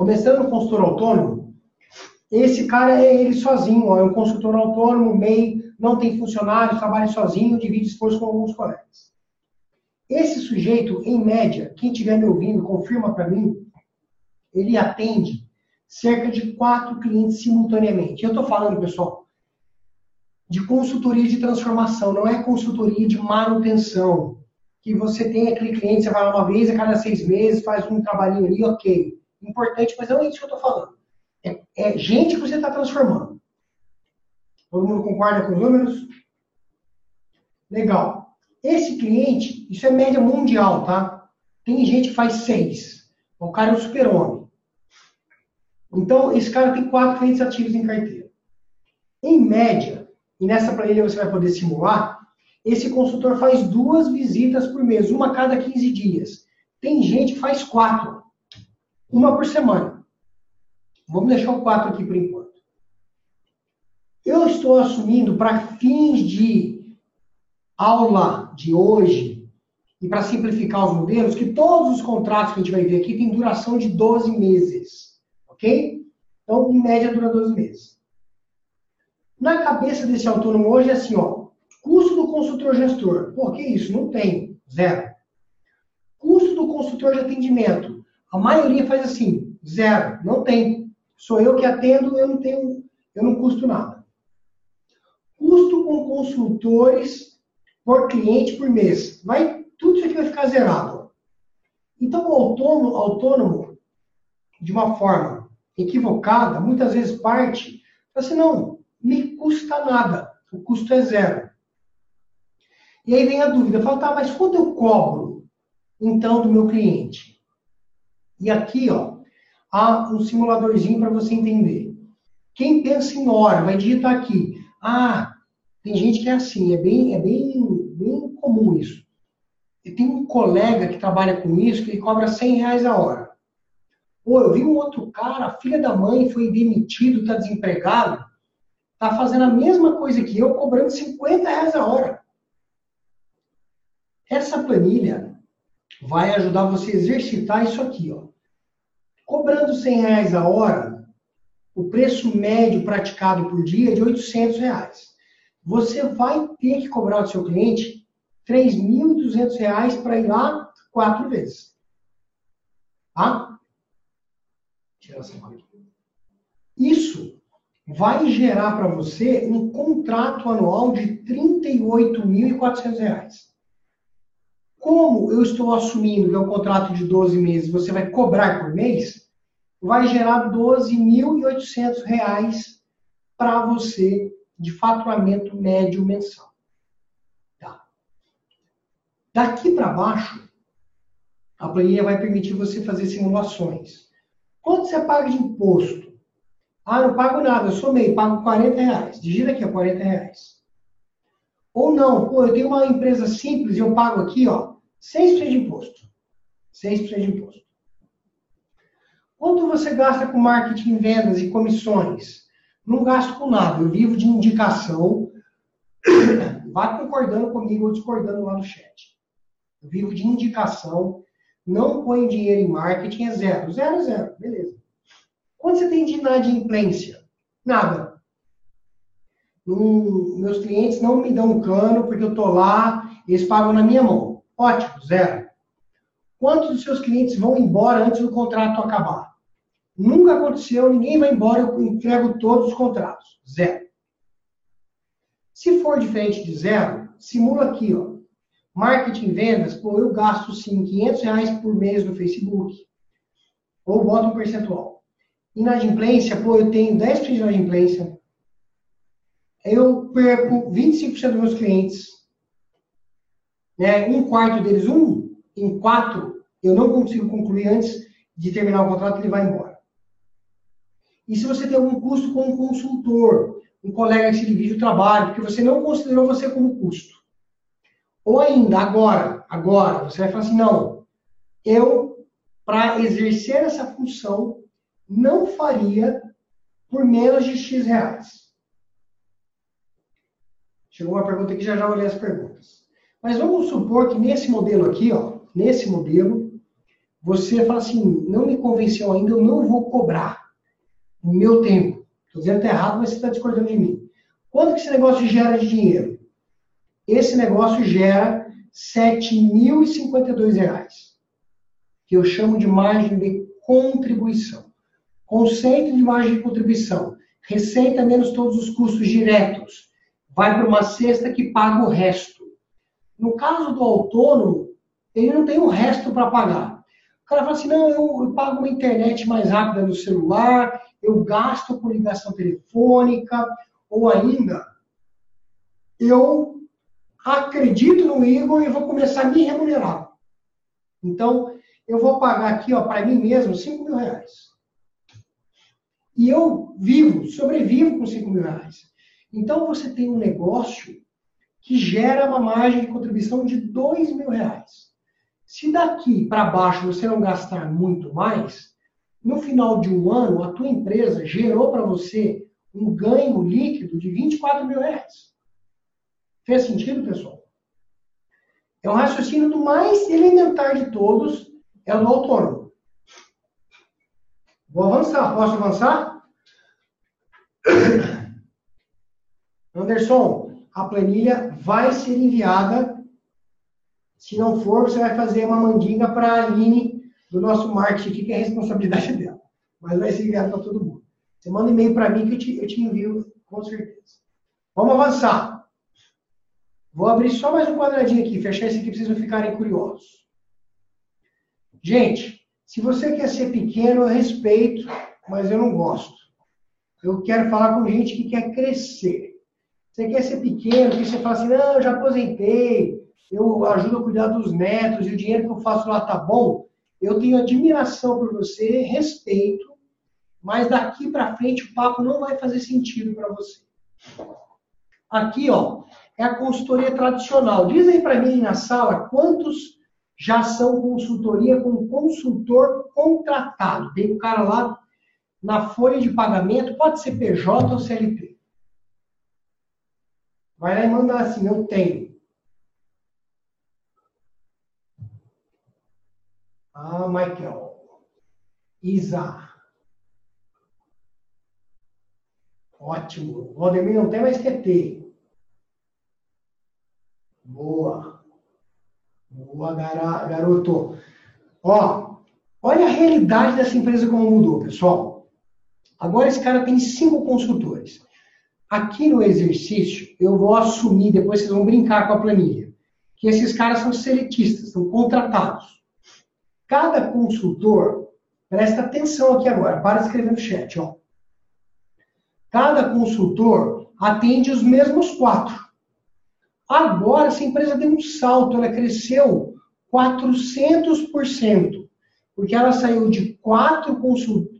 Começando no consultor autônomo, esse cara é ele sozinho, é um consultor autônomo, MEI, não tem funcionário, trabalha sozinho, divide esforço com alguns colegas. Esse sujeito, em média, quem estiver me ouvindo, confirma para mim, ele atende cerca de quatro clientes simultaneamente. Eu estou falando, pessoal, de consultoria de transformação, não é consultoria de manutenção. Que você tem aquele cliente, você vai lá uma vez a cada seis meses, faz um trabalhinho ali, ok. Importante, mas não é isso que eu estou falando. É, é gente que você está transformando. Todo mundo concorda com os números? Legal. Esse cliente, isso é média mundial, tá? Tem gente que faz seis. O cara é um super-homem. Então, esse cara tem quatro clientes ativos em carteira. Em média, e nessa planilha você vai poder simular, esse consultor faz duas visitas por mês, uma a cada 15 dias. Tem gente que faz quatro, uma por semana. Vamos deixar o quatro aqui por enquanto. Eu estou assumindo para fins de aula de hoje e para simplificar os modelos, que todos os contratos que a gente vai ver aqui têm duração de 12 meses. Ok? Então, em média, dura 12 meses. Na cabeça desse autônomo hoje é assim, ó. Custo do consultor gestor. Por que isso? Não tem. Zero. Custo do consultor de atendimento. A maioria faz assim, zero. Não tem. Sou eu que atendo, eu não tenho, eu não custo nada. Custo com consultores por cliente por mês. Vai, tudo isso aqui vai ficar zerado. Então, o autônomo, autônomo de uma forma equivocada, muitas vezes parte, assim, não, me custa nada. O custo é zero. E aí vem a dúvida, fala, tá, mas quanto eu cobro, então, do meu cliente? E aqui, ó, há um simuladorzinho para você entender. Quem pensa em hora, vai digitar aqui. Ah, tem gente que é assim, é bem, é bem, bem comum isso. E tem um colega que trabalha com isso que ele cobra 100 reais a hora. Pô, eu vi um outro cara, filha da mãe, foi demitido, está desempregado, está fazendo a mesma coisa que eu, cobrando 50 reais a hora. Essa planilha vai ajudar você a exercitar isso aqui, ó. Cobrando 100 reais a hora, o preço médio praticado por dia é de 800 reais. Você vai ter que cobrar do seu cliente 3.200 reais para ir lá quatro vezes. Tá? Isso vai gerar para você um contrato anual de R$ 38.400. Como eu estou assumindo que é um contrato de 12 meses, você vai cobrar por mês, vai gerar R$ 12.800 para você de faturamento médio mensal. Tá. Daqui para baixo, a planilha vai permitir você fazer simulações. Quanto você paga de imposto? Ah, não pago nada, eu sou MEI, pago 40 reais. Digita aqui, ó, 40 reais. Ou não, pô, eu tenho uma empresa simples e eu pago aqui, ó, 6% de imposto. 6% de imposto. Quanto você gasta com marketing, vendas e comissões? Não gasto com nada, eu vivo de indicação. Vá concordando comigo ou discordando lá no chat. Eu vivo de indicação, não põe dinheiro em marketing, é zero. Zero, zero, beleza. Quanto você tem de inadimplência? Nada. Meus clientes não me dão cano porque eu estou lá, eles pagam na minha mão. Ótimo, zero. Quantos dos seus clientes vão embora antes do contrato acabar? Nunca aconteceu, ninguém vai embora, eu entrego todos os contratos. Zero. Se for diferente de zero, simula aqui, ó. Marketing vendas, pô, eu gasto sim 500 reais por mês no Facebook. Ou boto um percentual. Inadimplência, pô, eu tenho 10% de inadimplência. Eu perco 25% dos meus clientes. Né? Um quarto deles, um em quatro, eu não consigo concluir antes de terminar o contrato, ele vai embora. E se você tem algum custo com um consultor, um colega que se divide o trabalho, porque você não considerou você como custo. Ou ainda, agora, agora, você vai falar assim, não, eu, para exercer essa função, não faria por menos de X reais? Chegou uma pergunta aqui, já já olhei as perguntas. Mas vamos supor que nesse modelo aqui, ó, nesse modelo, você fala assim, não me convenceu ainda, eu não vou cobrar o meu tempo. Estou dizendo que está errado, mas você está discordando de mim. Quanto que esse negócio gera de dinheiro? Esse negócio gera R$ 7.052, que eu chamo de margem de contribuição. Conceito de margem de contribuição. Receita menos todos os custos diretos. Vai para uma cesta que paga o resto. No caso do autônomo, ele não tem o resto para pagar. O cara fala assim, não, eu, eu pago uma internet mais rápida no celular, eu gasto com ligação telefônica, ou ainda, eu acredito no Igor e vou começar a me remunerar. Então, eu vou pagar aqui, para mim mesmo, 5 mil reais. E eu vivo, sobrevivo com 5 mil reais. Então, você tem um negócio que gera uma margem de contribuição de 2 mil reais. Se daqui para baixo você não gastar muito mais, no final de um ano, a tua empresa gerou para você um ganho líquido de 24 mil reais. Fez sentido, pessoal? É um raciocínio do mais elementar de todos, é o do autônomo. Vou avançar. Posso avançar? Anderson, a planilha vai ser enviada. Se não for, você vai fazer uma mandinga para a Aline do nosso marketing aqui, que é a responsabilidade dela. Mas vai ser enviado para todo mundo. Você manda e-mail para mim que eu te, eu te envio com certeza. Vamos avançar. Vou abrir só mais um quadradinho aqui, fechar esse aqui para vocês não ficarem curiosos. Gente, se você quer ser pequeno, eu respeito, mas eu não gosto. Eu quero falar com gente que quer crescer. Você quer ser pequeno, que você fala assim, não, eu já aposentei, eu ajudo a cuidar dos netos e o dinheiro que eu faço lá tá bom. Eu tenho admiração por você, respeito, mas daqui para frente o papo não vai fazer sentido para você. Aqui, ó, é a consultoria tradicional. Diz aí para mim na sala quantos já são consultoria com consultor contratado. Tem um cara lá na folha de pagamento, pode ser PJ ou CLT. Vai lá e manda assim, eu tenho. Ah, Michael. Isa. Ótimo. O Valdemir não tem mais QT. Boa. Boa, garoto. Ó, olha a realidade dessa empresa como mudou, pessoal. Agora esse cara tem cinco consultores. Aqui no exercício, eu vou assumir, depois vocês vão brincar com a planilha, que esses caras são seletistas, são contratados. Cada consultor, presta atenção aqui agora, para escrever no chat, ó. Cada consultor atende os mesmos quatro. Agora, essa empresa deu um salto, ela cresceu 400%, porque ela saiu de quatro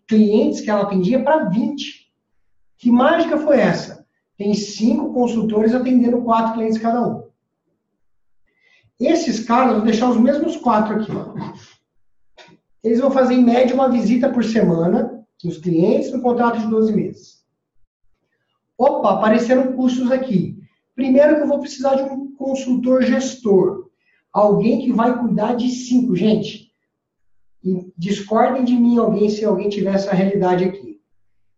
clientes que ela atendia para 20. Que mágica foi essa? Tem cinco consultores atendendo quatro clientes cada um. Esses caras, vou deixar os mesmos quatro aqui. Eles vão fazer, em média, uma visita por semana nos clientes no contrato de 12 meses. Opa, apareceram custos aqui. Primeiro que eu vou precisar de um consultor gestor. Alguém que vai cuidar de cinco. Gente, discordem de mim alguém se alguém tiver essa realidade aqui.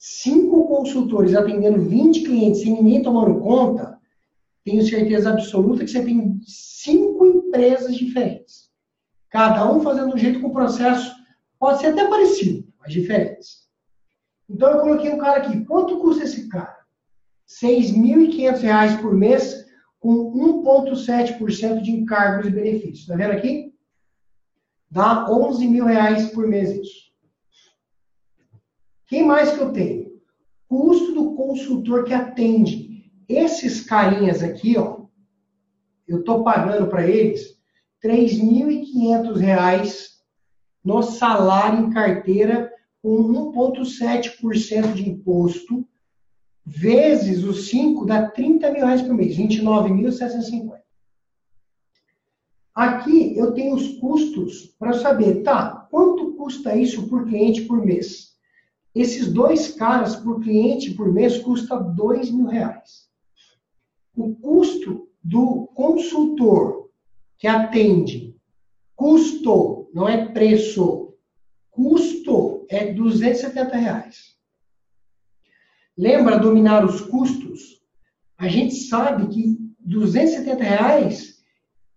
Cinco consultores atendendo 20 clientes sem ninguém tomando conta, tenho certeza absoluta que você tem cinco empresas diferentes. Cada um fazendo um jeito com o processo pode ser até parecido, mas diferentes. Então eu coloquei um cara aqui. Quanto custa esse cara? R$ 6.500 por mês, com 1,7% de encargos e benefícios. Está vendo aqui? Dá 11 mil reais por mês isso. Quem mais que eu tenho? Custo do consultor que atende. Esses carinhas aqui, ó, eu estou pagando para eles R$ 3.500 no salário em carteira com 1,7% de imposto vezes os 5 dá 30 mil reais por mês, 29.750. Aqui eu tenho os custos para saber, tá, quanto custa isso por cliente por mês? Esses dois caras por cliente por mês custa 2 mil reais. O custo do consultor que atende custou não é preço. Custo é 270 reais. Lembra dominar os custos? A gente sabe que 270 reais,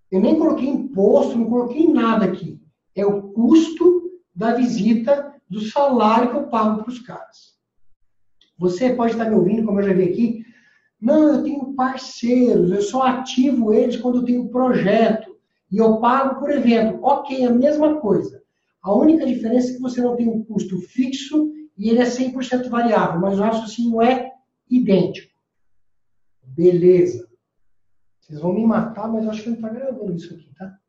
eu nem coloquei imposto, não coloquei nada aqui. É o custo da visita do salário que eu pago para os caras. Você pode estar me ouvindo, como eu já vi aqui. Não, eu tenho parceiros, eu só ativo eles quando eu tenho projeto e eu pago por evento. Ok, a mesma coisa. A única diferença é que você não tem um custo fixo e ele é 100% variável, mas o raciocínio é idêntico. Beleza. Vocês vão me matar, mas eu acho que não está gravando isso aqui, tá?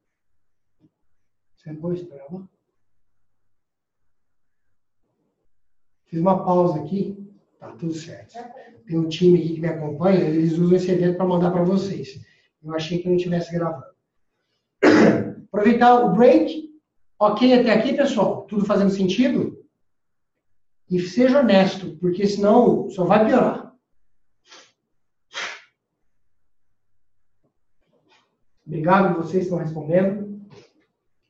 Você pode gravar? Fiz uma pausa aqui, tá tudo certo. Tem um time aqui que me acompanha, eles usam esse evento para mandar para vocês. Eu achei que não estivesse gravando. Aproveitar o break. Ok até aqui, pessoal? Tudo fazendo sentido? E seja honesto, porque senão só vai piorar. Obrigado, vocês estão respondendo.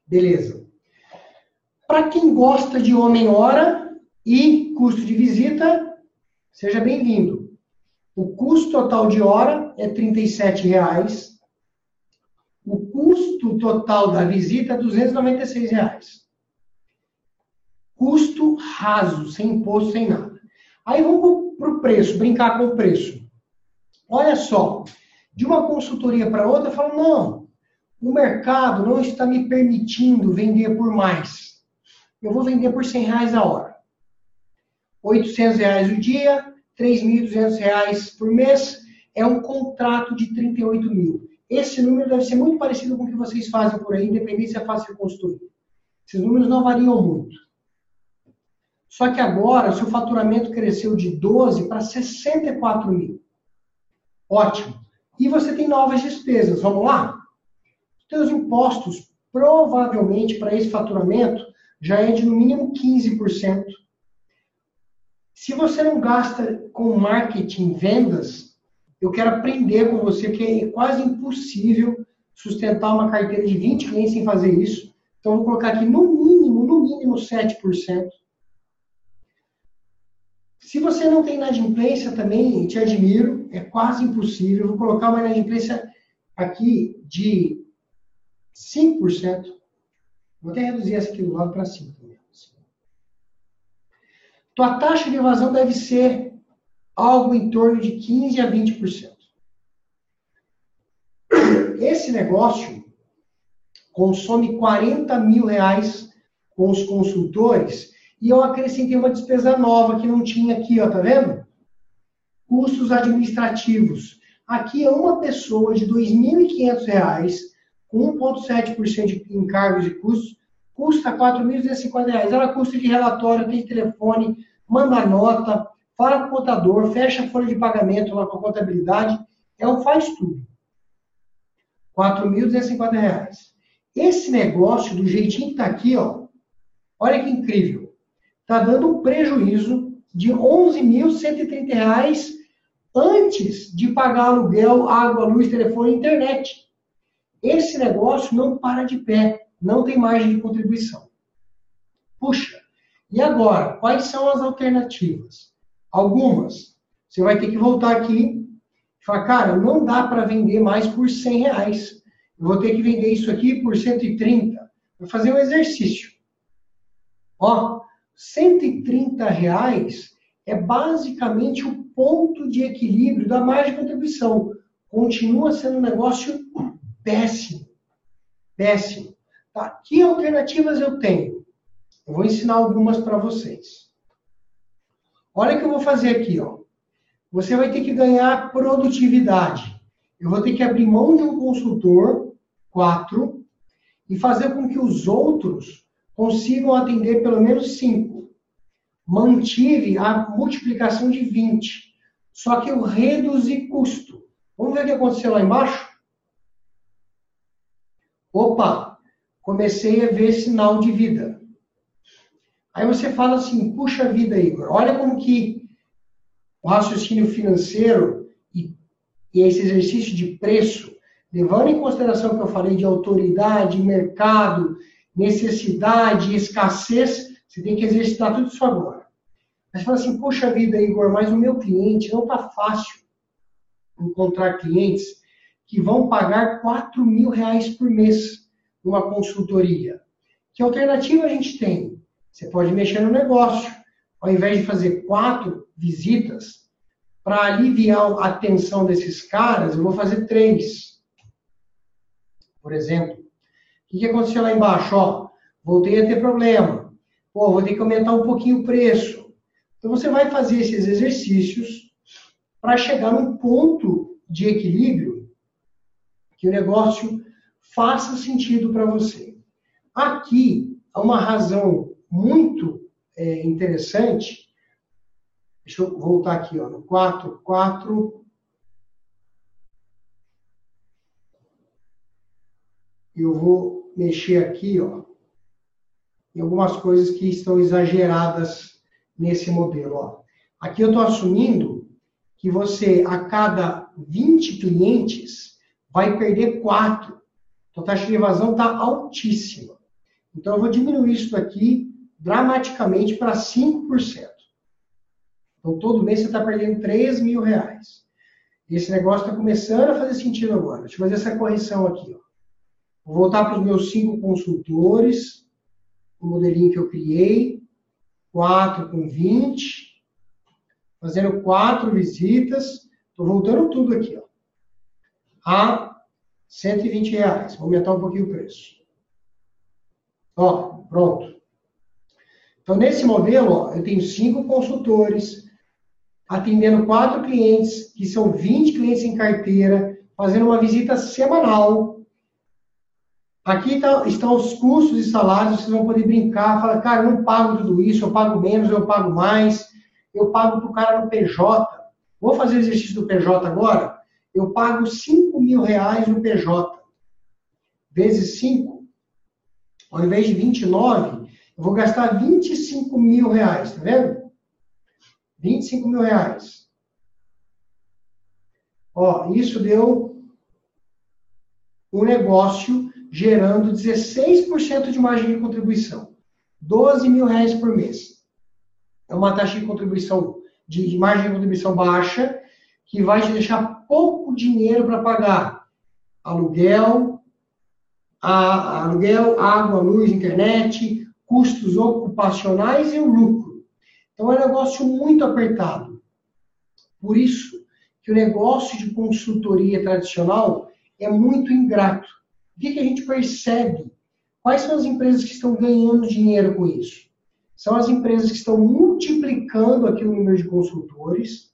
Beleza. Para quem gosta de homem-hora e custo de visita, seja bem-vindo. O custo total de hora é R$ 37,00. O custo total da visita é R$ 296,00 custo raso, sem imposto, sem nada. Aí vamos para o preço, brincar com o preço. Olha só, de uma consultoria para outra, eu falo, não, o mercado não está me permitindo vender por mais. Eu vou vender por 100 reais a hora. 800 reais o dia, 3.200 reais por mês, é um contrato de 38 mil. Esse número deve ser muito parecido com o que vocês fazem por aí, independente se é fácil construir. Esses números não variam muito. Só que agora, seu faturamento cresceu de 12 para 64 mil. Ótimo. E você tem novas despesas. Vamos lá? Seus impostos, provavelmente, para esse faturamento, já é de no mínimo 15%. Se você não gasta com marketing, vendas, eu quero aprender com você que é quase impossível sustentar uma carteira de 20 clientes sem fazer isso. Então, vou colocar aqui no mínimo, no mínimo 7%. Se você não tem inadimplência também, te admiro, é quase impossível. Vou colocar uma inadimplência aqui de 5%. Vou até reduzir essa aqui do lado para 5%. Tua taxa de evasão deve ser algo em torno de 15% a 20%. Esse negócio consome 40 mil reais com os consultores e eu acrescentei uma despesa nova que não tinha aqui, ó, tá vendo? Custos administrativos. Aqui é uma pessoa de R$ 2.500, com 1,7% de encargos e custos, custa R$ 4.250. Ela custa de relatório, tem telefone, manda nota, fala com o contador, fecha a folha de pagamento lá com a contabilidade, é um faz tudo. R$ 4.250. Esse negócio, do jeitinho que está aqui, ó, olha que incrível está dando um prejuízo de R$ 11.130 antes de pagar aluguel, água, luz, telefone e internet. Esse negócio não para de pé, não tem margem de contribuição. Puxa, e agora, quais são as alternativas? Algumas. Você vai ter que voltar aqui e falar, cara, não dá para vender mais por 100 reais. Eu vou ter que vender isso aqui por 130. Vou fazer um exercício. Ó, 130 reais é basicamente o ponto de equilíbrio da margem de contribuição. Continua sendo um negócio péssimo. Péssimo. Tá? Que alternativas eu tenho? Eu vou ensinar algumas para vocês. Olha o que eu vou fazer aqui. Ó. Você vai ter que ganhar produtividade. Eu vou ter que abrir mão de um consultor, quatro, e fazer com que os outros consigam atender pelo menos 5. Mantive a multiplicação de 20. Só que eu reduzi custo. Vamos ver o que aconteceu lá embaixo? Opa, comecei a ver sinal de vida. Aí você fala assim, puxa vida, Igor, olha como que o raciocínio financeiro e, e esse exercício de preço, levando em consideração o que eu falei de autoridade, mercado, necessidade, escassez, você tem que exercitar tudo isso agora. Mas fala assim, poxa vida, Igor, mas o meu cliente não está fácil encontrar clientes que vão pagar 4 mil reais por mês numa consultoria. Que alternativa a gente tem? Você pode mexer no negócio. Ao invés de fazer quatro visitas, para aliviar a atenção desses caras, eu vou fazer três. Por exemplo, o que, que aconteceu lá embaixo? Ó, voltei a ter problema. Pô, vou ter que aumentar um pouquinho o preço. Então você vai fazer esses exercícios para chegar num ponto de equilíbrio que o negócio faça sentido para você. Aqui há uma razão muito é, interessante. Deixa eu voltar aqui, ó, no 4, 4. Eu vou mexer aqui, ó, em algumas coisas que estão exageradas nesse modelo. Ó. Aqui eu estou assumindo que você, a cada 20 clientes, vai perder 4. Então, a taxa de evasão está altíssima. Então, eu vou diminuir isso daqui dramaticamente para 5%. Então, todo mês você está perdendo 3 mil reais. Esse negócio está começando a fazer sentido agora. Deixa eu fazer essa correção aqui. Ó. Vou voltar para os meus cinco consultores, o modelinho que eu criei, 4 com 20, fazendo quatro visitas. Estou voltando tudo aqui. Ó, a 120 reais. Vou aumentar um pouquinho o preço. Ó, pronto. Então, nesse modelo, ó, eu tenho cinco consultores, atendendo quatro clientes, que são 20 clientes em carteira, fazendo uma visita semanal. Aqui tá, estão os custos e salários, vocês vão poder brincar, falar, cara, eu não pago tudo isso, eu pago menos, eu pago mais, eu pago para o cara no PJ. Vou fazer o exercício do PJ agora? Eu pago 5 mil reais no PJ. Vezes 5, ao invés de 29, eu vou gastar 25 mil reais, tá vendo? 25 mil reais. Ó, isso deu um negócio gerando 16% de margem de contribuição. 12 mil reais por mês. É uma taxa de contribuição, de margem de contribuição baixa, que vai te deixar pouco dinheiro para pagar aluguel, a, aluguel, água, luz, internet, custos ocupacionais e o lucro. Então é um negócio muito apertado. Por isso que o negócio de consultoria tradicional é muito ingrato. O que, que a gente percebe? Quais são as empresas que estão ganhando dinheiro com isso? São as empresas que estão multiplicando aqui o número de consultores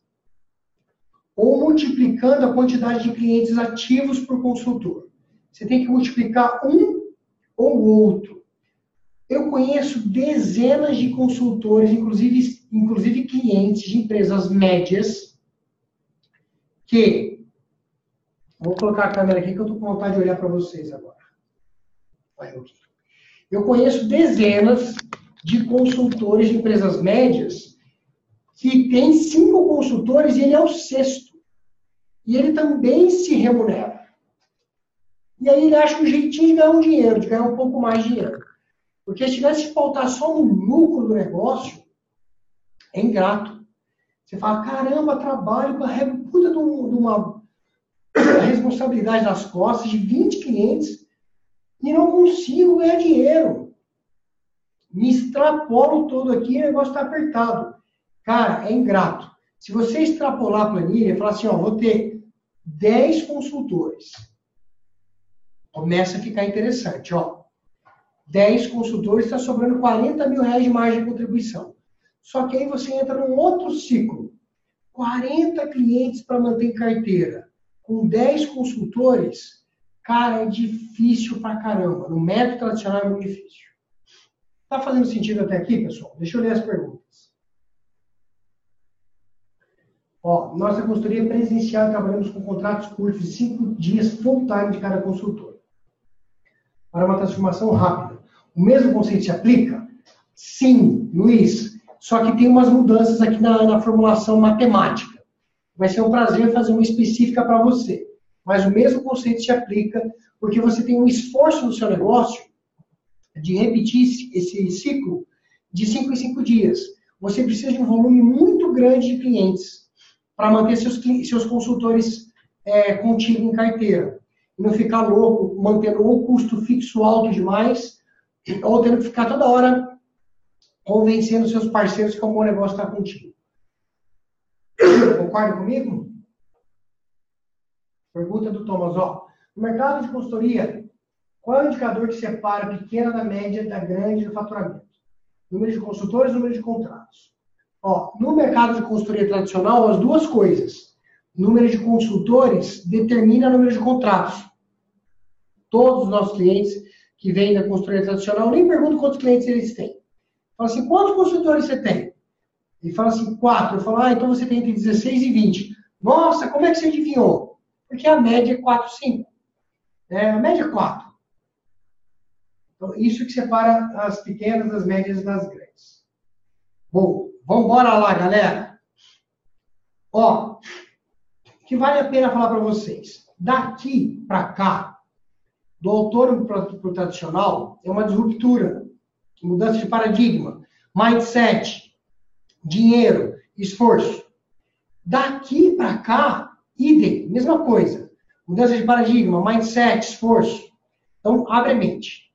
ou multiplicando a quantidade de clientes ativos por consultor. Você tem que multiplicar um ou outro. Eu conheço dezenas de consultores, inclusive, inclusive clientes de empresas médias, que. Vou colocar a câmera aqui que eu estou com vontade de olhar para vocês agora. Eu conheço dezenas de consultores de empresas médias que tem cinco consultores e ele é o sexto. E ele também se remunera. E aí ele acha o jeitinho de ganhar um dinheiro, de ganhar um pouco mais de dinheiro. Porque se tivesse que pautar só no lucro do negócio, é ingrato. Você fala, caramba, trabalho com a puta de, uma responsabilidade nas costas de 20 clientes e não consigo ganhar dinheiro. Me extrapolo todo aqui o negócio está apertado. Cara, é ingrato. Se você extrapolar a planilha e falar assim, ó, vou ter 10 consultores, começa a ficar interessante, ó. 10 consultores, está sobrando 40 mil reais de margem de contribuição. Só que aí você entra num outro ciclo. 40 clientes para manter carteira, com 10 consultores, cara, é difícil pra caramba. No método tradicional é muito difícil. Tá fazendo sentido até aqui, pessoal? Deixa eu ler as perguntas. Ó, nossa consultoria presencial trabalhamos com contratos curtos de 5 dias full time de cada consultor. Para uma transformação rápida o mesmo conceito se aplica? Sim, Luiz. Só que tem umas mudanças aqui na, na formulação matemática. Vai ser um prazer fazer uma específica para você. Mas o mesmo conceito se aplica porque você tem um esforço no seu negócio de repetir esse ciclo de 5 em 5 dias. Você precisa de um volume muito grande de clientes para manter seus, seus consultores é, contigo em carteira. E não ficar louco, mantendo o custo fixo alto demais, ou tendo que ficar toda hora convencendo seus parceiros que um bom negócio estar contigo. Concorda comigo? Pergunta do Thomas. Ó, no mercado de consultoria, qual é o indicador que separa a pequena da média da grande do faturamento? Número de consultores, número de contratos. Ó, no mercado de consultoria tradicional, as duas coisas. Número de consultores determina o número de contratos. Todos os nossos clientes que vêm da consultoria tradicional, nem pergunto quantos clientes eles têm. Fala assim, quantos consultores você tem? Ele fala assim, quatro. Eu falo, ah, então você tem entre 16 e 20. Nossa, como é que você adivinhou? Porque a média é 4, 5. É, a média é 4. Então, isso que separa as pequenas das médias das grandes. Bom, vamos embora lá, galera. Ó, que vale a pena falar para vocês. Daqui para cá, do autônomo para o tradicional, é uma disruptura, mudança de paradigma, mindset, dinheiro, esforço. Daqui para cá, idem, mesma coisa. Mudança de paradigma, mindset, esforço. Então, abre a mente.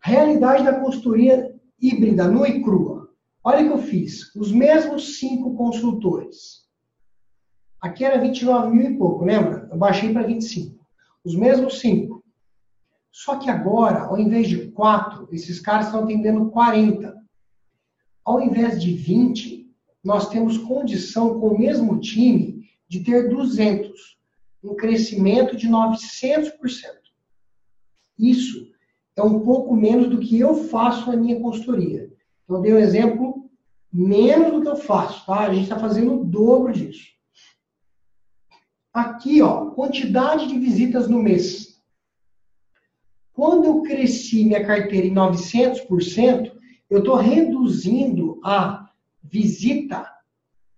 Realidade da consultoria híbrida, nua e crua. Olha o que eu fiz. Os mesmos cinco consultores. Aqui era 29 mil e pouco, lembra? Eu baixei para 25. Os mesmos cinco. Só que agora, ao invés de quatro, esses caras estão atendendo 40. Ao invés de 20, nós temos condição com o mesmo time de ter 200. Um crescimento de 900%. Isso é um pouco menos do que eu faço na minha consultoria. Então, eu dei um exemplo menos do que eu faço, tá? A gente está fazendo o dobro disso. Aqui, ó, quantidade de visitas no mês. Quando eu cresci minha carteira em 900%, eu estou reduzindo a visita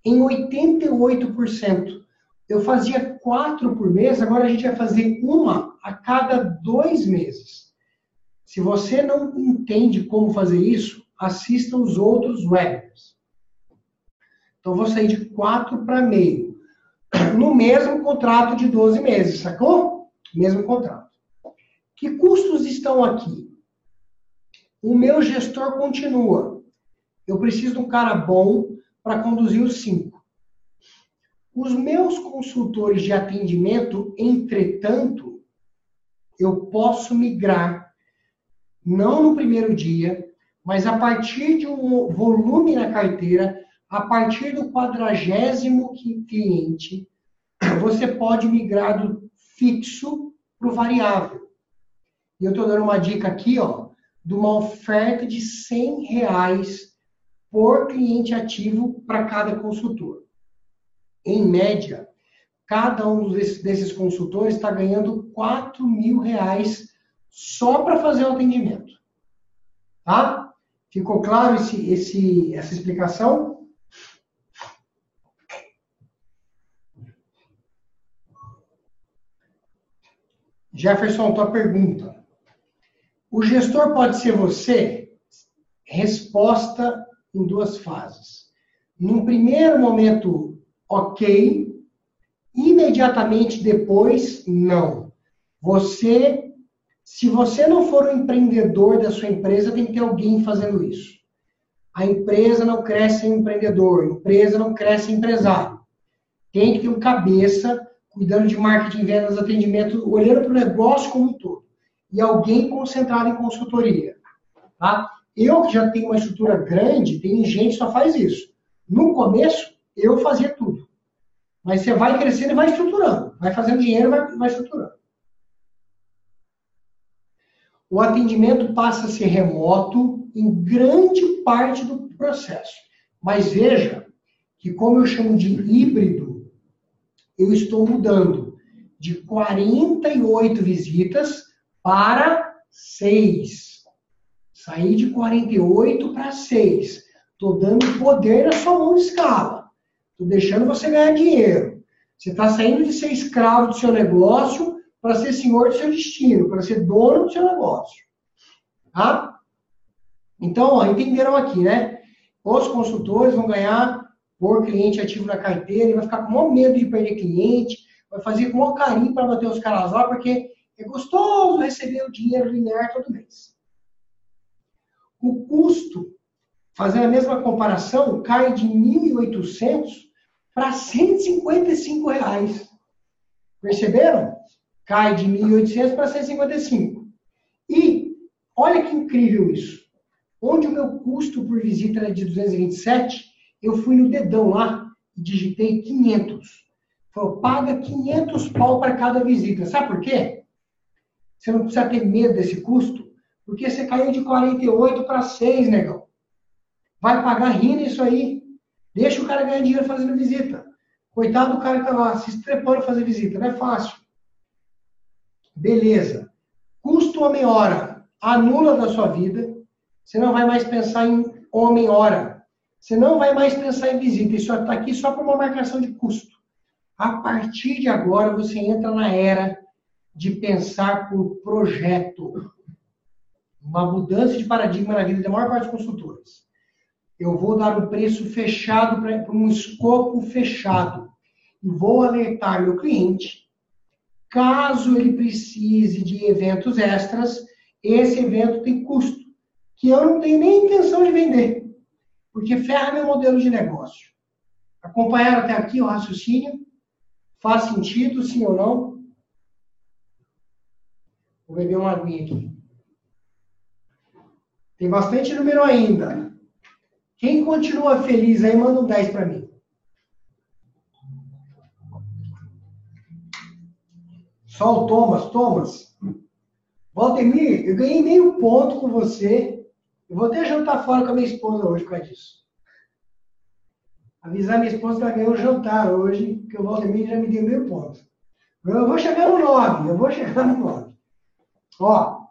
em 88%. Eu fazia quatro por mês, agora a gente vai fazer uma a cada dois meses. Se você não entende como fazer isso, assista os outros webinars. Então, vou sair de 4 para meio. No mesmo contrato de 12 meses, sacou? Mesmo contrato. Que custos estão aqui? O meu gestor continua. Eu preciso de um cara bom para conduzir os cinco. Os meus consultores de atendimento, entretanto, eu posso migrar não no primeiro dia, mas a partir de um volume na carteira, a partir do quadragésimo cliente, você pode migrar do fixo para o variável. E eu estou dando uma dica aqui, ó, de uma oferta de 100 reais por cliente ativo para cada consultor. Em média, cada um desses, consultores está ganhando 4 mil reais só para fazer o atendimento. Tá? Ficou claro esse, esse, essa explicação? Jefferson, tua pergunta. O gestor pode ser você? Resposta em duas fases. Num primeiro momento, ok. Imediatamente depois, não. Você se você não for o empreendedor da sua empresa, tem que ter alguém fazendo isso. A empresa não cresce em empreendedor, a empresa não cresce em empresário. Tem que ter um cabeça cuidando de marketing, vendas, atendimento, olhando para o negócio como um todo. E alguém concentrado em consultoria. Tá? Eu que já tenho uma estrutura grande, tem gente que só faz isso. No começo, eu fazia tudo. Mas você vai crescendo e vai estruturando. Vai fazendo dinheiro e vai, vai estruturando o atendimento passa a ser remoto em grande parte do processo. Mas veja que, como eu chamo de híbrido, eu estou mudando de 48 visitas para 6. Saí de 48 para 6. Estou dando poder na sua mão de escala. Estou deixando você ganhar dinheiro. Você está saindo de ser escravo do seu negócio para ser senhor do seu destino, para ser dono do seu negócio. Tá? Então, ó, entenderam aqui, né? Os consultores vão ganhar por cliente ativo na carteira, ele vai ficar com o maior medo de perder cliente, vai fazer com o maior carinho para bater os caras lá, porque é gostoso receber o dinheiro linear todo mês. O custo, fazendo a mesma comparação, cai de 1.800 para 155 reais. Perceberam? Cai de 1.800 para 155. E olha que incrível isso. Onde o meu custo por visita era de 227, eu fui no dedão lá e digitei 500. Falou, paga 500 pau para cada visita. Sabe por quê? Você não precisa ter medo desse custo, porque você caiu de 48 para 6, negão. Vai pagar rindo isso aí. Deixa o cara ganhar dinheiro fazendo visita. Coitado do cara que tá lá se estrepando fazer visita. Não é fácil. Beleza. Custo homem-hora. Anula da sua vida. Você não vai mais pensar em homem-hora. Você não vai mais pensar em visita. Isso está aqui só para uma marcação de custo. A partir de agora, você entra na era de pensar por projeto. Uma mudança de paradigma na vida da maior parte dos consultores. Eu vou dar um preço fechado para um escopo fechado. E vou alertar meu cliente, caso ele precise de eventos extras, esse evento tem custo, que eu não tenho nem intenção de vender porque ferra meu modelo de negócio. Acompanharam até aqui o raciocínio? Faz sentido, sim ou não? Vou beber uma aguinha aqui. Tem bastante número ainda. Quem continua feliz aí, manda um 10 para mim. Só o Thomas. Thomas, Valtemir, eu ganhei meio ponto com você eu vou até jantar fora com a minha esposa hoje por causa disso. Avisar minha esposa que ela ganhou jantar hoje, que o Valdemir já me deu meio ponto. Eu vou chegar no 9, eu vou chegar no 9. Ó,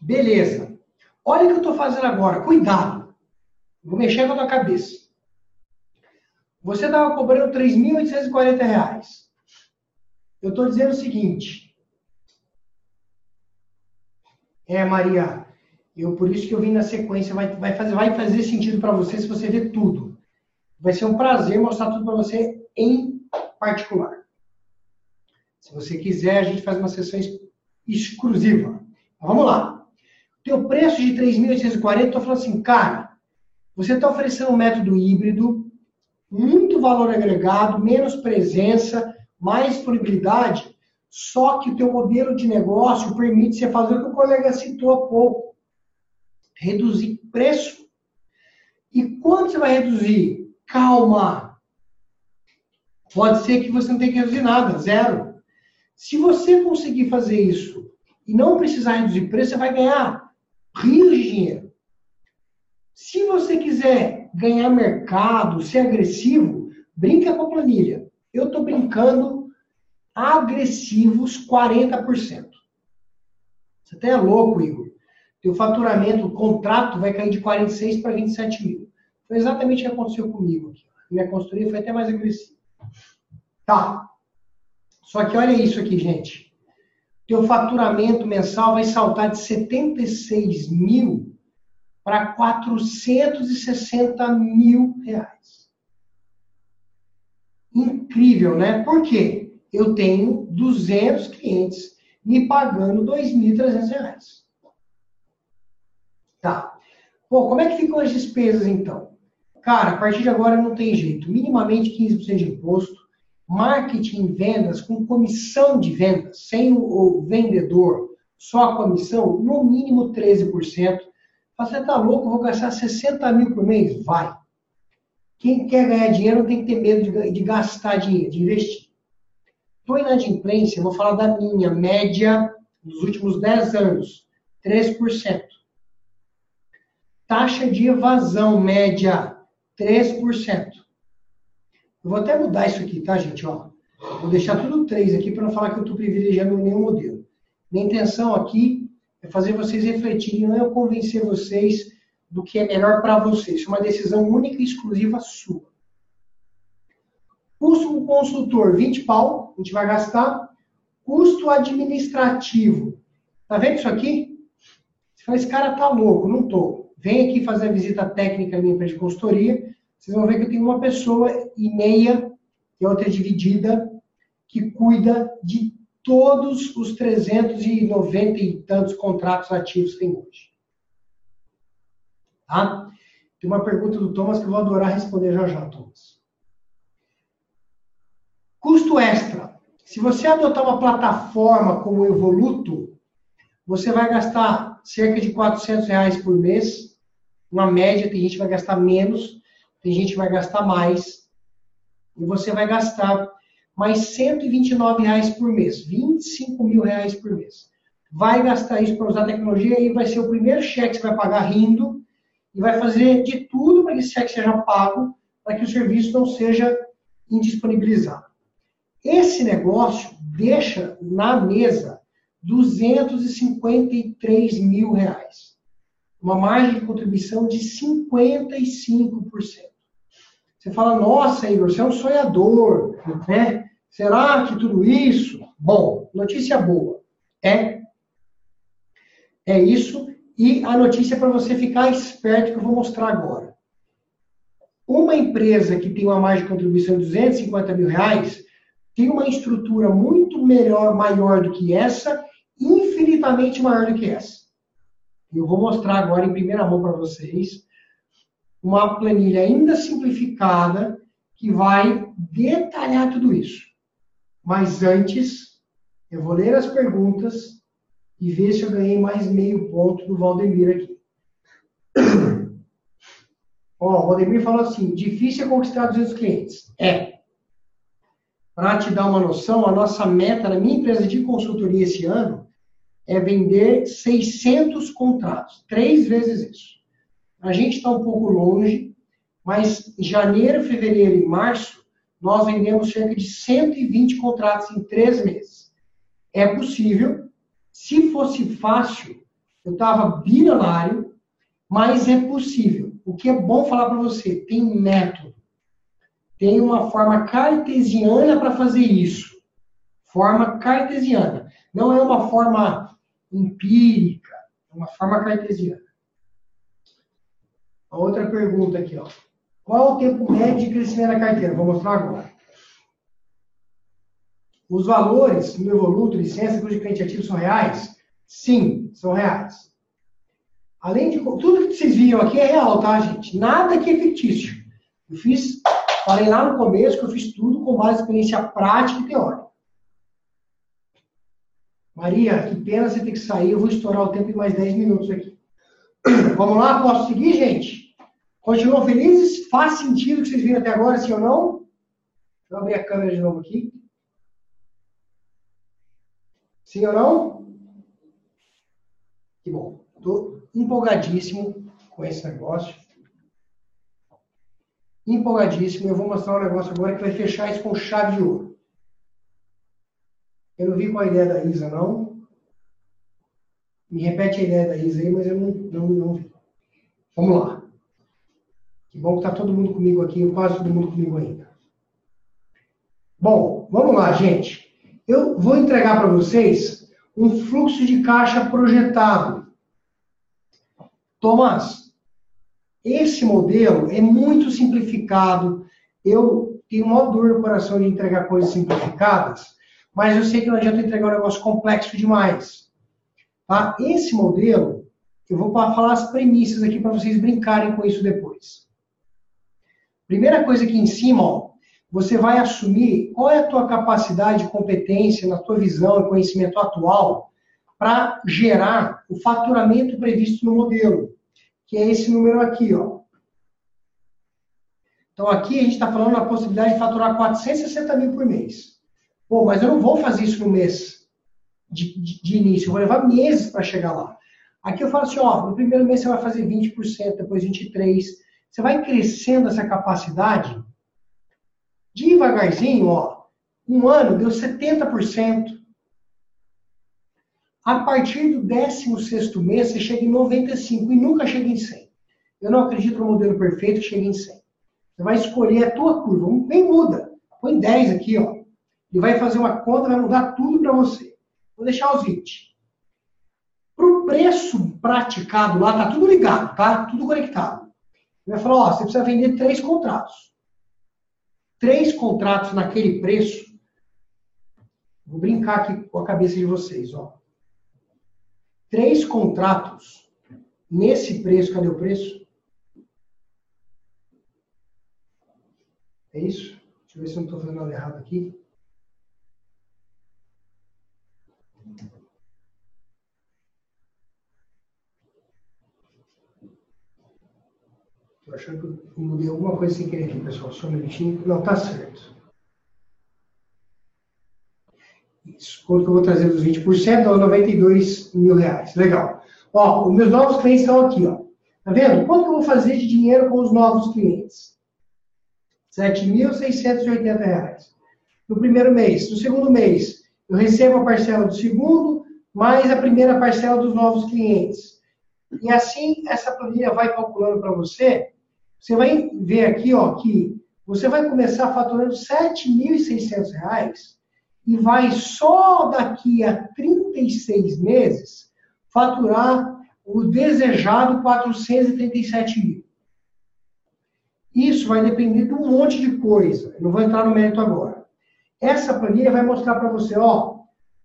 beleza. Olha o que eu estou fazendo agora, cuidado. Vou mexer com a tua cabeça. Você estava cobrando 3.840 reais. Eu estou dizendo o seguinte. É, Maria, eu, por isso que eu vim na sequência, vai, vai, fazer, vai fazer sentido para você se você ver tudo. Vai ser um prazer mostrar tudo para você em particular. Se você quiser, a gente faz uma sessão exclusiva. Então, vamos lá. Teu preço de 3.840, estou falando assim, cara, você está oferecendo um método híbrido, muito valor agregado, menos presença, mais disponibilidade, só que o teu modelo de negócio permite você fazer o que o colega citou há pouco reduzir preço. E quando você vai reduzir? Calma. Pode ser que você não tenha que reduzir nada, zero. Se você conseguir fazer isso e não precisar reduzir preço, você vai ganhar rios de dinheiro. Se você quiser ganhar mercado, ser agressivo, brinca com a planilha. Eu estou brincando agressivos 40%. Você até é louco, Igor teu faturamento, o contrato vai cair de 46 para 27 mil. Foi exatamente o que aconteceu comigo aqui. Minha consultoria foi até mais agressiva. Tá. Só que olha isso aqui, gente. Teu faturamento mensal vai saltar de 76 mil para 460 mil reais. Incrível, né? Por quê? Eu tenho 200 clientes me pagando 2.300 reais. Tá. Bom, como é que ficam as despesas então? Cara, a partir de agora não tem jeito. Minimamente 15% de imposto, marketing vendas com comissão de vendas, sem o, o vendedor, só a comissão, no mínimo 13%. Você tá louco, vou gastar 60 mil por mês? Vai. Quem quer ganhar dinheiro não tem que ter medo de, gastar dinheiro, de investir. Estou inadimplência, vou falar da minha média nos últimos 10 anos, 3%. Taxa de evasão média, 3%. Eu vou até mudar isso aqui, tá, gente? Ó, vou deixar tudo 3 aqui para não falar que eu estou privilegiando nenhum modelo. Minha intenção aqui é fazer vocês refletirem, não é eu convencer vocês do que é melhor para vocês. Isso é uma decisão única e exclusiva sua. Custo do consultor, 20 pau, a gente vai gastar. Custo administrativo. Tá vendo isso aqui? fala, esse cara tá louco, não tô. Vem aqui fazer a visita técnica minha empresa de consultoria, vocês vão ver que eu tenho uma pessoa e meia, e outra dividida, que cuida de todos os 390 e tantos contratos ativos que tem hoje. Tá? Tem uma pergunta do Thomas que eu vou adorar responder já já, Thomas. Custo extra. Se você adotar uma plataforma como o Evoluto, você vai gastar cerca de 400 reais por mês. Uma média, tem gente que vai gastar menos, tem gente que vai gastar mais. E você vai gastar mais 129 reais por mês, 25 mil reais por mês. Vai gastar isso para usar tecnologia e vai ser o primeiro cheque que você vai pagar rindo e vai fazer de tudo para que esse cheque seja pago, para que o serviço não seja indisponibilizado. Esse negócio deixa na mesa 253 mil reais. Uma margem de contribuição de 55%. Você fala, nossa, Igor, você é um sonhador, né? Será que tudo isso? Bom, notícia boa. É. É isso. E a notícia para você ficar esperto que eu vou mostrar agora. Uma empresa que tem uma margem de contribuição de 250 mil reais tem uma estrutura muito melhor, maior do que essa, infinitamente maior do que essa. Eu vou mostrar agora em primeira mão para vocês uma planilha ainda simplificada que vai detalhar tudo isso. Mas antes, eu vou ler as perguntas e ver se eu ganhei mais meio ponto do Valdemir aqui. Ó, o Valdemir falou assim: difícil é conquistar 200 clientes. É. Para te dar uma noção, a nossa meta na minha empresa de consultoria esse ano é vender 600 contratos, três vezes isso. A gente está um pouco longe, mas janeiro, fevereiro e março nós vendemos cerca de 120 contratos em três meses. É possível. Se fosse fácil, eu estava bilionário, mas é possível. O que é bom falar para você, tem método. Tem uma forma cartesiana para fazer isso. Forma cartesiana. Não é uma forma empírica, é uma forma cartesiana. Outra pergunta aqui, ó. Qual o tempo médio de crescimento da carteira? Vou mostrar agora. Os valores no Evoluto, licença, custo de cliente ativo são reais? Sim, são reais. Além de tudo que vocês viram aqui é real, tá, gente? Nada aqui é fictício. Eu fiz, falei lá no começo que eu fiz tudo com base em experiência prática e teórica. Maria, que pena você ter que sair, eu vou estourar o tempo em mais 10 minutos aqui. Vamos lá, posso seguir, gente? Continuam felizes? Faz sentido o que vocês viram até agora, sim ou não? Deixa eu abrir a câmera de novo aqui. Sim ou não? Que bom. Estou empolgadíssimo com esse negócio. Empolgadíssimo. Eu vou mostrar um negócio agora que vai fechar isso com chave de ouro. Eu não vi qual a ideia da Isa, não. Me repete a ideia da Isa aí, mas eu não, não, não vi. Vamos lá. Que bom que está todo mundo comigo aqui, quase todo mundo comigo ainda. Bom, vamos lá, gente. Eu vou entregar para vocês um fluxo de caixa projetado. Tomás, esse modelo é muito simplificado. Eu tenho uma dor no coração de entregar coisas simplificadas, mas eu sei que não adianta entregar um negócio complexo demais. Tá? Esse modelo, eu vou falar as premissas aqui para vocês brincarem com isso depois. Primeira coisa aqui em cima, ó, você vai assumir qual é a tua capacidade, competência, na tua visão e conhecimento atual para gerar o faturamento previsto no modelo, que é esse número aqui, ó. Então aqui a gente está falando da possibilidade de faturar 460 mil por mês. Pô, mas eu não vou fazer isso no mês de, de, de início, eu vou levar meses para chegar lá. Aqui eu falo assim, ó, no primeiro mês você vai fazer 20%, depois 23%, você vai crescendo essa capacidade devagarzinho, ó. Um ano deu 70%. A partir do 16 mês, você chega em 95% e nunca chega em 100%. Eu não acredito no modelo perfeito que chegue em 100%. Você vai escolher a tua curva. Nem muda. Põe 10 aqui, ó. E vai fazer uma conta, vai mudar tudo para você. Vou deixar os 20. Para Por preço praticado lá, tá tudo ligado, tá? Tudo conectado. Ele vai falar, ó, você precisa vender três contratos. Três contratos naquele preço. Vou brincar aqui com a cabeça de vocês, ó. Três contratos nesse preço, cadê o preço? É isso? Deixa eu ver se eu não estou fazendo nada errado aqui. Estou achando que eu mudei alguma coisa sem querer aqui, pessoal. Só um minutinho. Não, tá certo. Isso. Quanto que eu vou trazer dos 20%? Dá 92 mil reais. Legal. Ó, os meus novos clientes estão aqui, ó. Tá vendo? Quanto que eu vou fazer de dinheiro com os novos clientes? R$ 7.680. No primeiro mês. No segundo mês, eu recebo a parcela do segundo, mais a primeira parcela dos novos clientes. E assim, essa planilha vai calculando para você você vai ver aqui ó, que você vai começar faturando R$ 7.600 e vai só daqui a 36 meses faturar o desejado 437 mil. Isso vai depender de um monte de coisa. Eu não vou entrar no mérito agora. Essa planilha vai mostrar para você, ó,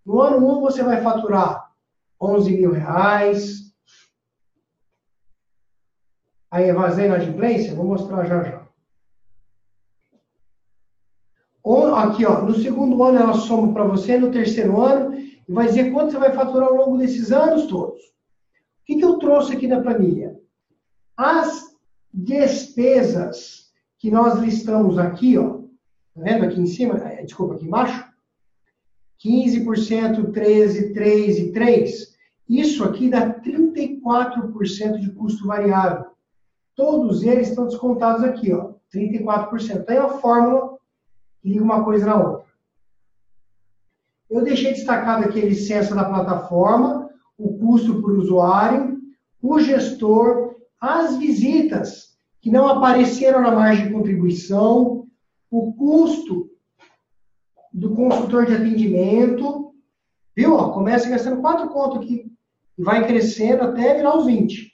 no ano 1 você vai faturar 11 mil reais, a evasão e inadimplência? Vou mostrar já já. Aqui, ó, no segundo ano ela soma para você, no terceiro ano, e vai dizer quanto você vai faturar ao longo desses anos todos. O que, que eu trouxe aqui na planilha? As despesas que nós listamos aqui, ó, tá vendo aqui em cima? É, desculpa, aqui embaixo? 15%, 13%, 3% e 3%. Isso aqui dá 34% de custo variável. Todos eles estão descontados aqui, ó, 34%. Tem a fórmula que liga uma coisa na outra. Eu deixei destacado aqui a licença da plataforma, o custo por usuário, o gestor, as visitas que não apareceram na margem de contribuição, o custo do consultor de atendimento, viu? Começa gastando quatro contos aqui e vai crescendo até virar os 20.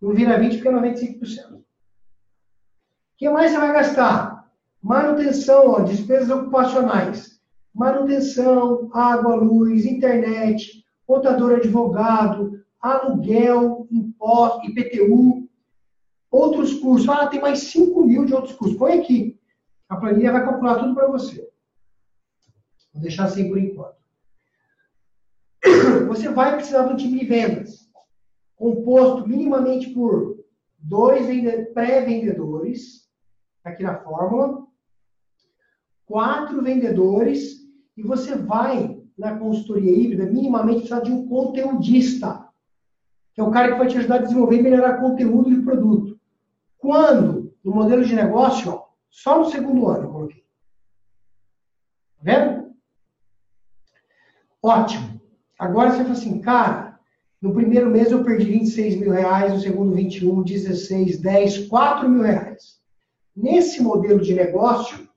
Não vira 20, fica 95%. O que mais você vai gastar? Manutenção, ó, despesas ocupacionais. Manutenção, água, luz, internet, contador advogado, aluguel, imposto, IPTU, outros custos. Ah, tem mais 5 mil de outros custos. Põe aqui. A planilha vai calcular tudo para você. Vou deixar assim por enquanto. Você vai precisar um time de vendas composto minimamente por dois pré-vendedores, aqui na fórmula, quatro vendedores, e você vai na consultoria híbrida minimamente precisar de um conteudista, que é o cara que vai te ajudar a desenvolver e melhorar conteúdo de produto. Quando, no modelo de negócio, ó, só no segundo ano eu coloquei. Tá vendo? Ótimo. Agora você fala assim, cara, no primeiro mês eu perdi 26 mil reais, no segundo 21, 16, 10, 4 mil reais. Nesse modelo de negócio,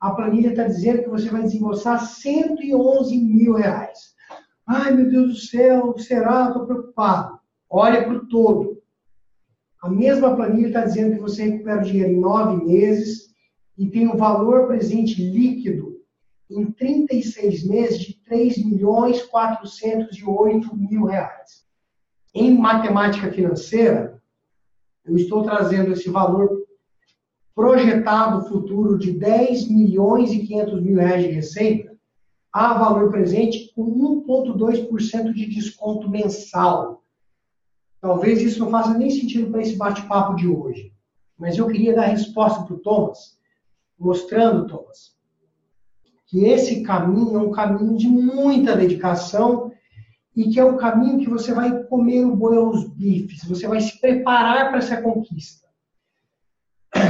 a planilha está dizendo que você vai desembolsar 111 mil reais. Ai, meu Deus do céu, será? Estou preocupado. Olha para o todo. A mesma planilha está dizendo que você recupera o dinheiro em nove meses e tem um valor presente líquido em 36 meses de 3 milhões 408 mil reais. Em matemática financeira, eu estou trazendo esse valor projetado futuro de 10 milhões e 500 mil reais de receita a valor presente com 1,2% de desconto mensal. Talvez isso não faça nem sentido para esse bate-papo de hoje, mas eu queria dar resposta para o Thomas, mostrando, Thomas, que esse caminho é um caminho de muita dedicação e que é o caminho que você vai comer o boi aos bifes, você vai se preparar para essa conquista.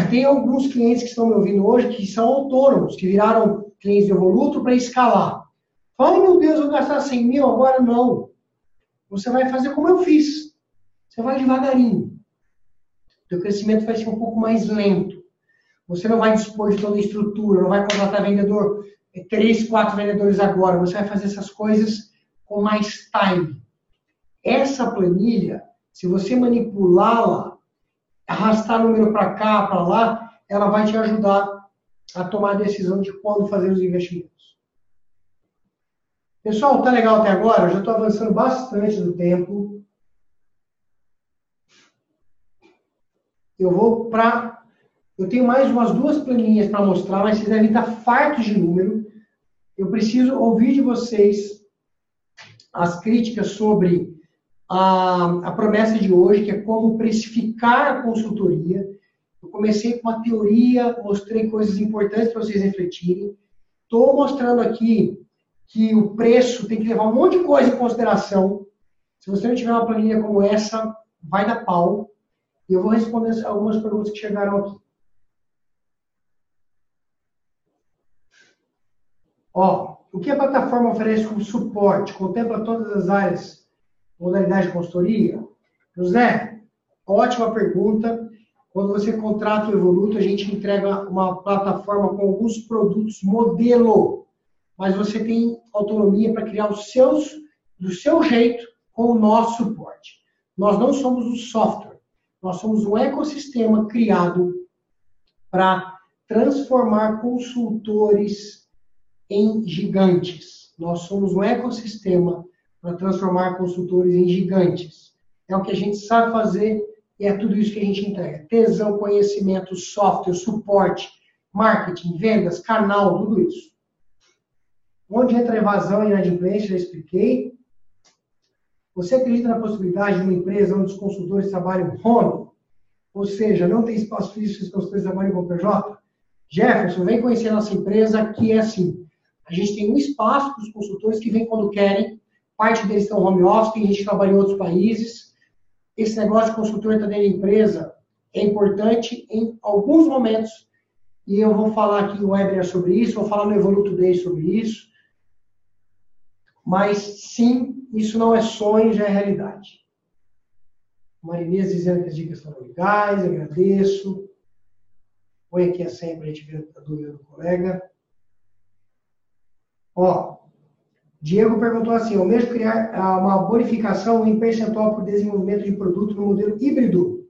Tem alguns clientes que estão me ouvindo hoje que são autônomos, que viraram clientes de Evoluto para escalar. Fala, meu Deus, eu vou gastar 100 mil, agora não. Você vai fazer como eu fiz. Você vai devagarinho. O teu crescimento vai ser um pouco mais lento. Você não vai dispor de toda a estrutura, não vai contratar vendedor, três, quatro vendedores agora. Você vai fazer essas coisas com mais time. essa planilha, se você manipulá-la, arrastar número para cá, para lá, ela vai te ajudar a tomar a decisão de quando fazer os investimentos. Pessoal, tá legal até agora? Eu já estou avançando bastante do tempo. Eu vou para. Eu tenho mais umas duas planilhas para mostrar, mas vocês devem estar fartos de número. Eu preciso ouvir de vocês as críticas sobre a, a promessa de hoje, que é como precificar a consultoria. Eu comecei com uma teoria, mostrei coisas importantes para vocês refletirem. Estou mostrando aqui que o preço tem que levar um monte de coisa em consideração. Se você não tiver uma planilha como essa, vai dar pau. E eu vou responder algumas perguntas que chegaram aqui. Ó, o que a plataforma oferece como suporte? Contempla todas as áreas, modalidade de consultoria? José, ótima pergunta. Quando você contrata o Evoluto, a gente entrega uma plataforma com alguns produtos modelo, mas você tem autonomia para criar os seus do seu jeito com o nosso suporte. Nós não somos um software, nós somos um ecossistema criado para transformar consultores em gigantes. Nós somos um ecossistema para transformar consultores em gigantes. É o que a gente sabe fazer e é tudo isso que a gente entrega. Tesão, conhecimento, software, suporte, marketing, vendas, canal, tudo isso. Onde entra a evasão e inadimplência, já expliquei. Você acredita na possibilidade de uma empresa onde os consultores trabalham home? Ou seja, não tem espaço físico os consultores trabalham com PJ? Jefferson, vem conhecer a nossa empresa, que é assim. A gente tem um espaço para os consultores que vêm quando querem. Parte deles estão home office, tem gente que trabalha em outros países. Esse negócio de consultor estar dentro da empresa é importante em alguns momentos. E eu vou falar aqui no webinar sobre isso, vou falar no Evoluto Day sobre isso. Mas sim, isso não é sonho, já é realidade. Marinês dizendo que as dicas estão legais, agradeço. Põe aqui a senha para a gente ver a dúvida do colega. Ó, Diego perguntou assim: o mesmo criar ah, uma bonificação em percentual por desenvolvimento de produto no modelo híbrido?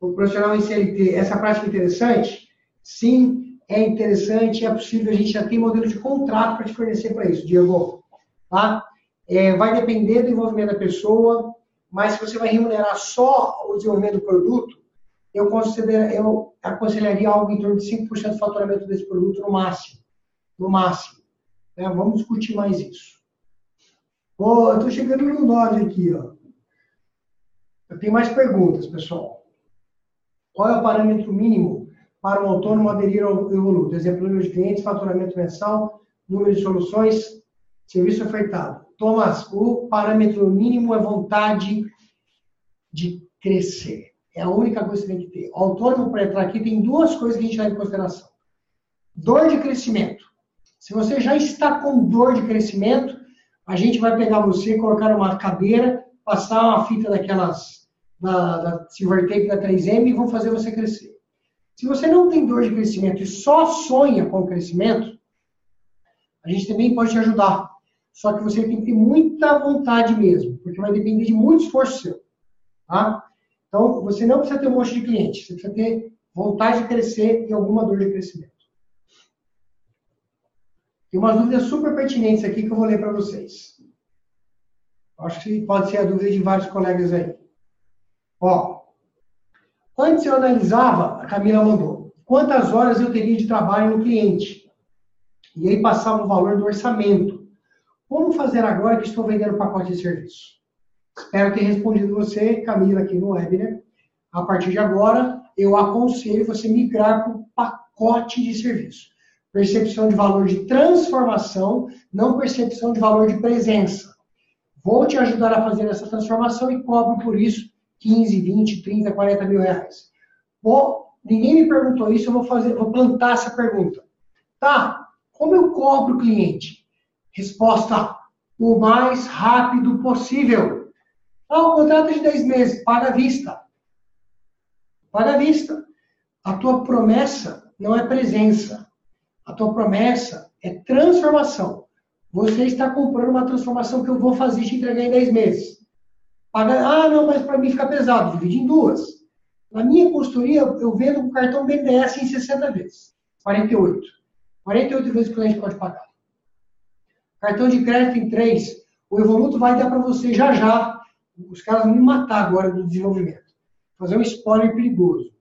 O profissional em CLT, essa prática é interessante? Sim, é interessante, é possível, a gente já tem modelo de contrato para te fornecer para isso, Diego. Tá? É, vai depender do envolvimento da pessoa, mas se você vai remunerar só o desenvolvimento do produto, eu, eu aconselharia algo em torno de 5% do faturamento desse produto no máximo no máximo. É, vamos discutir mais isso. Oh, eu estou chegando no 9 aqui. Ó. Eu tenho mais perguntas, pessoal. Qual é o parâmetro mínimo para um autônomo aderir ao Evoluto? Exemplo, número de clientes, faturamento mensal, número de soluções, serviço ofertado. Thomas, o parâmetro mínimo é vontade de crescer. É a única coisa que tem que ter. O autônomo, para entrar aqui, tem duas coisas que a gente leva em consideração. Dor de crescimento. Se você já está com dor de crescimento, a gente vai pegar você, colocar uma cadeira, passar uma fita daquelas da, da Silver Tape da 3M e vão fazer você crescer. Se você não tem dor de crescimento e só sonha com o crescimento, a gente também pode te ajudar. Só que você tem que ter muita vontade mesmo, porque vai depender de muito esforço seu. Tá? Então, você não precisa ter um monte de clientes, você precisa ter vontade de crescer e alguma dor de crescimento. Tem umas dúvidas super pertinentes aqui que eu vou ler para vocês. Acho que pode ser a dúvida de vários colegas aí. Ó, antes eu analisava, a Camila mandou, quantas horas eu teria de trabalho no cliente. E aí passava o valor do orçamento. Como fazer agora que estou vendendo pacote de serviço? Espero ter respondido você, Camila, aqui no webinar. A partir de agora, eu aconselho você migrar para o pacote de serviço percepção de valor de transformação, não percepção de valor de presença. Vou te ajudar a fazer essa transformação e cobro por isso 15, 20, 30, 40 mil reais. Bom, ninguém me perguntou isso, eu vou fazer, vou plantar essa pergunta. Tá, como eu cobro o cliente? Resposta, o mais rápido possível. Ah, o contrato é de 10 meses, paga à vista. Paga à vista. A tua promessa não é presença. A tua promessa é transformação. você está comprando uma transformação que eu vou fazer te entregar em 10 meses. Paga, ah, não, mas para mim fica pesado, divide em duas. Na minha consultoria, eu vendo com cartão BNDES em 60 vezes. 48. 48 vezes o cliente pode pagar. Cartão de crédito em 3. O Evoluto vai dar para você já já. Os caras vão me matar agora do desenvolvimento. Fazer um spoiler perigoso.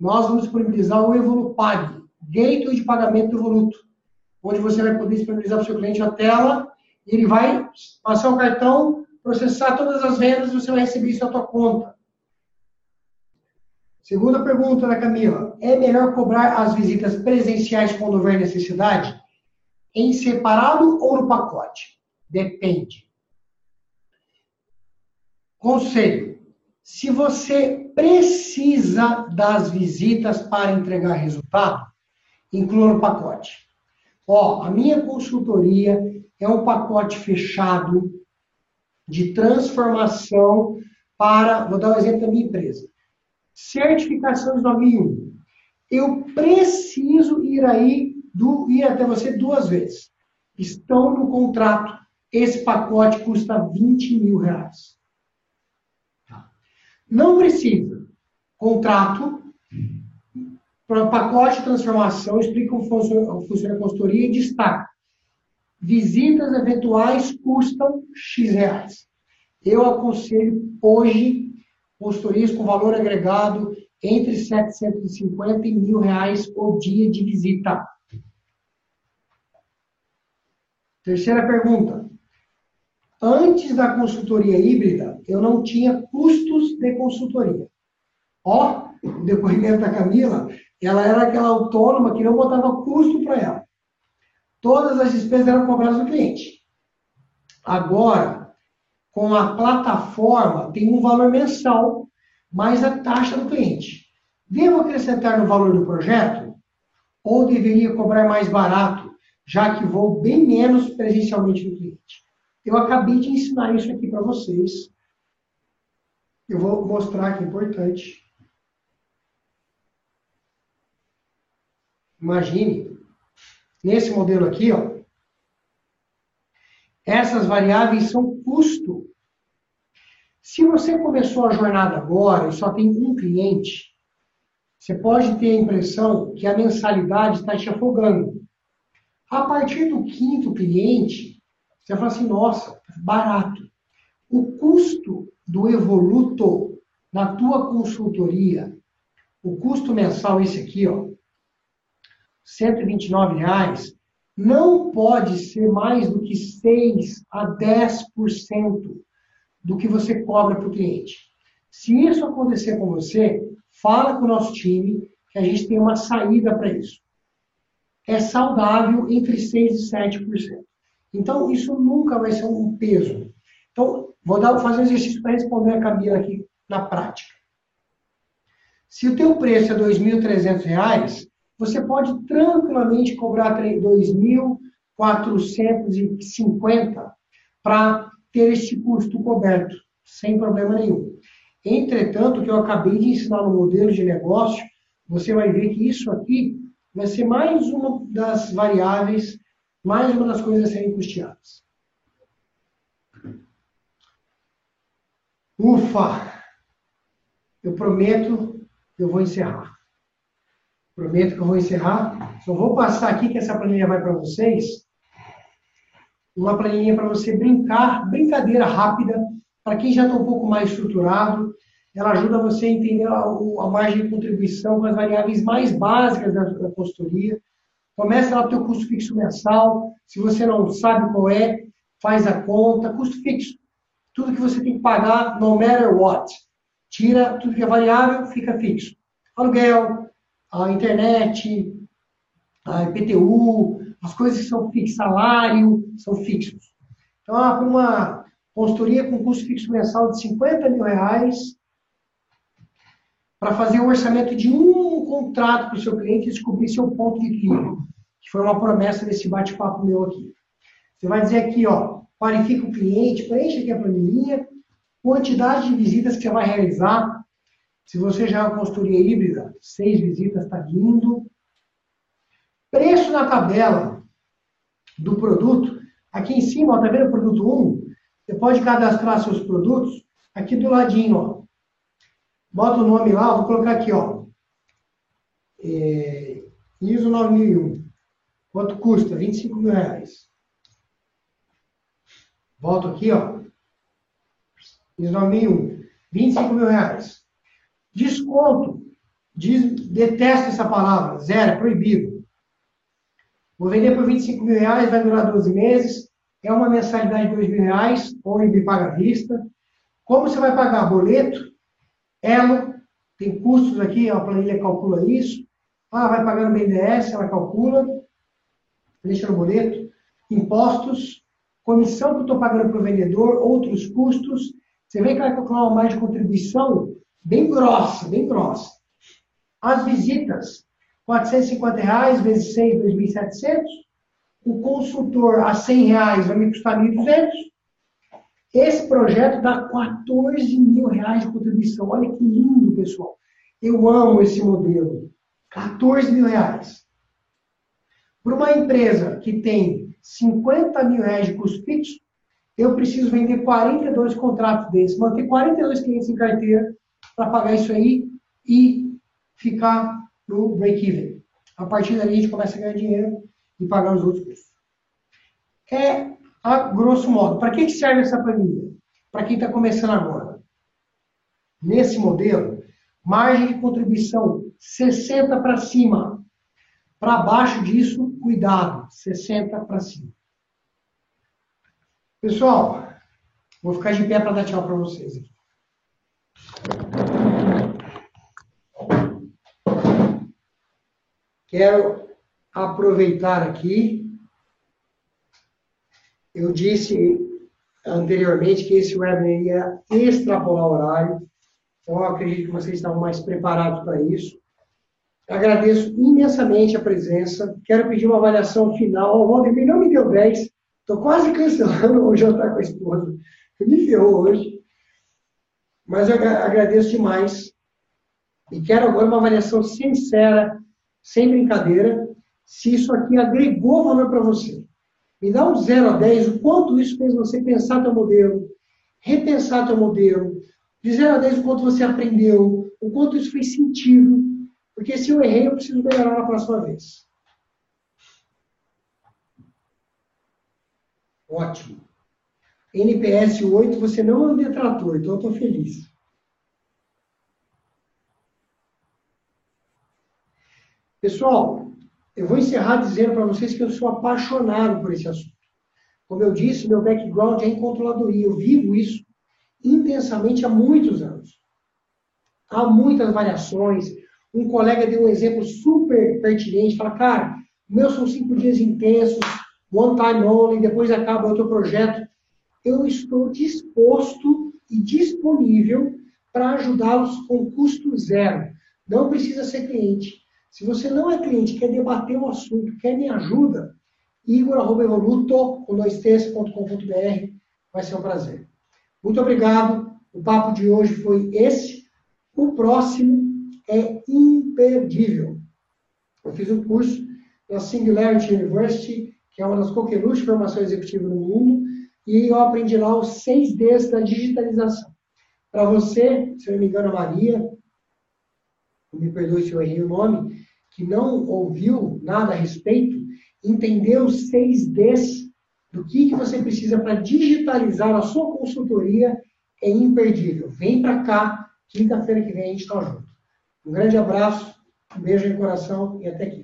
Nós vamos disponibilizar o Evolupag, gateway de pagamento do Evoluto, onde você vai poder disponibilizar para o seu cliente a tela e ele vai passar o cartão, processar todas as vendas e você vai receber isso na sua conta. Segunda pergunta da Camila. É melhor cobrar as visitas presenciais quando houver necessidade? Em separado ou no pacote? Depende. Conselho. Se você precisa das visitas para entregar resultado, inclua no pacote. Ó, a minha consultoria é um pacote fechado de transformação para, vou dar um exemplo da minha empresa. Certificação de 2001. Eu preciso ir aí, do, ir até você duas vezes. Estão no contrato. Esse pacote custa 20 mil reais. Tá. Não precisa. Contrato, pacote de transformação, explica como funciona, a consultoria e destaca. Visitas eventuais custam X reais. Eu aconselho hoje consultorias com valor agregado entre 750 e mil reais o dia de visita. Terceira pergunta. Antes da consultoria híbrida, eu não tinha custos de consultoria. Ó, o depoimento da Camila, ela era aquela autônoma que não botava custo para ela. Todas as despesas eram cobradas do cliente. Agora, com a plataforma tem um valor mensal, mais a taxa do cliente. Devo acrescentar no valor do projeto? Ou deveria cobrar mais barato, já que vou bem menos presencialmente no cliente? Eu acabei de ensinar isso aqui para vocês. Eu vou mostrar que é importante. Imagine, nesse modelo aqui, ó, essas variáveis são custo. Se você começou a jornada agora e só tem um cliente, você pode ter a impressão que a mensalidade está te afogando. A partir do quinto cliente, você fala assim, nossa, barato. O custo do Evoluto na tua consultoria, o custo mensal, esse aqui, ó, 129 reais, não pode ser mais do que 6 a 10% do que você cobra para o cliente. Se isso acontecer com você, fala com o nosso time que a gente tem uma saída para isso. É saudável entre 6 e 7%. Então, isso nunca vai ser um peso. Então, vou dar, fazer um exercício para responder a Camila aqui na prática. Se o teu preço é R$ 2.300, você pode tranquilamente cobrar 2.450 para ter este custo coberto, sem problema nenhum. Entretanto, o que eu acabei de ensinar no modelo de negócio, você vai ver que isso aqui vai ser mais uma das variáveis, mais uma das coisas a serem custeadas. Ufa! Eu prometo eu vou encerrar. Prometo que eu vou encerrar. Só vou passar aqui que essa planilha vai para vocês. Uma planilha para você brincar, brincadeira rápida, para quem já está um pouco mais estruturado. Ela ajuda você a entender a, a margem de contribuição com as variáveis mais básicas da, da consultoria. Começa lá o teu custo fixo mensal. Se você não sabe qual é, faz a conta. Custo fixo. Tudo que você tem que pagar, no matter what. Tira tudo que é variável, fica fixo. Aluguel, a internet, a IPTU, as coisas que são fixas, salário, são fixos. Então, uma consultoria com custo fixo mensal de 50 mil reais para fazer o orçamento de um contrato para o seu cliente e descobrir seu ponto de equilíbrio, que foi uma promessa desse bate-papo meu aqui. Você vai dizer aqui, ó, qualifica o cliente, preenche aqui a planilha, quantidade de visitas que você vai realizar, se você já é consultoria híbrida, seis visitas está lindo. Preço na tabela do produto, Aqui em cima, ó, tá vendo o produto 1? Você pode cadastrar seus produtos aqui do ladinho, ó. Bota o nome lá, vou colocar aqui, ó. É, ISO 9001. Quanto custa? 25 mil reais. Volto aqui, ó. ISO 9001. 25 mil reais. Desconto. Diz, detesto essa palavra. Zero, é proibido. Vou vender por 25 mil reais, vai durar 12 meses. É uma mensalidade de 2 mil reais, ou me paga à vista. Como você vai pagar? Boleto, elo, tem custos aqui, a planilha calcula isso. Ah, vai pagar no BNDES, ela calcula, deixa no boleto. Impostos, comissão que eu estou pagando para o vendedor, outros custos. Você vê que vai calcular uma margem de contribuição bem grossa, bem grossa. As visitas, 450 reais vezes 6, 2.700. O consultor a 100 reais vai me custar 1.200. Esse projeto dá 14 mil reais de contribuição. Olha que lindo, pessoal. Eu amo esse modelo. 14 mil reais. Para uma empresa que tem 50 mil reais de custo fixo, eu preciso vender 42 contratos desses, manter 42 clientes em carteira para pagar isso aí e ficar no break-even. A partir dali a gente começa a ganhar dinheiro e pagar os outros custos. É a grosso modo. Para que serve essa planilha? Para quem está começando agora. Nesse modelo, margem de contribuição 60 para cima. Para baixo disso, cuidado, 60 para cima. Pessoal, vou ficar de pé para dar tchau para vocês aqui. Quero aproveitar aqui eu disse anteriormente que esse webinar ia extrapolar o horário, então eu acredito que vocês estavam mais preparados para isso. Agradeço imensamente a presença. Quero pedir uma avaliação final. O Valdemir não me deu 10. Estou quase cancelando o jantar com a esposa. Me ferrou hoje. Mas eu agradeço demais. E quero agora uma avaliação sincera, sem brincadeira, se isso aqui agregou valor para você. Me dá um 0 a 10, o quanto isso fez você pensar teu modelo, repensar teu modelo. De 0 a 10, o quanto você aprendeu, o quanto isso fez sentido. Porque se eu errei, eu preciso melhorar na próxima vez. Ótimo. NPS 8, você não é um detrator, então eu estou feliz. Pessoal, eu vou encerrar dizendo para vocês que eu sou apaixonado por esse assunto. Como eu disse, meu background é em controladoria. Eu vivo isso intensamente há muitos anos. Há muitas variações. Um colega deu um exemplo super pertinente. Fala, cara, meus são cinco dias intensos, one time only, depois acaba outro projeto. Eu estou disposto e disponível para ajudá-los com custo zero. Não precisa ser cliente. Se você não é cliente, quer debater o assunto, quer me ajuda, igor.evoluto, vai ser um prazer. Muito obrigado. O papo de hoje foi esse. O próximo é imperdível. Eu fiz um curso na Singularity University, que é uma das coqueluches de formação executiva no mundo, e eu aprendi lá os seis Ds da digitalização. Para você, se eu não me engano, a Maria, me perdoe se eu errei o nome, que não ouviu nada a respeito, entender os seis Ds do que, que você precisa para digitalizar a sua consultoria é imperdível. Vem para cá, quinta-feira que vem a gente está junto. Um grande abraço, um beijo no coração e até quinta.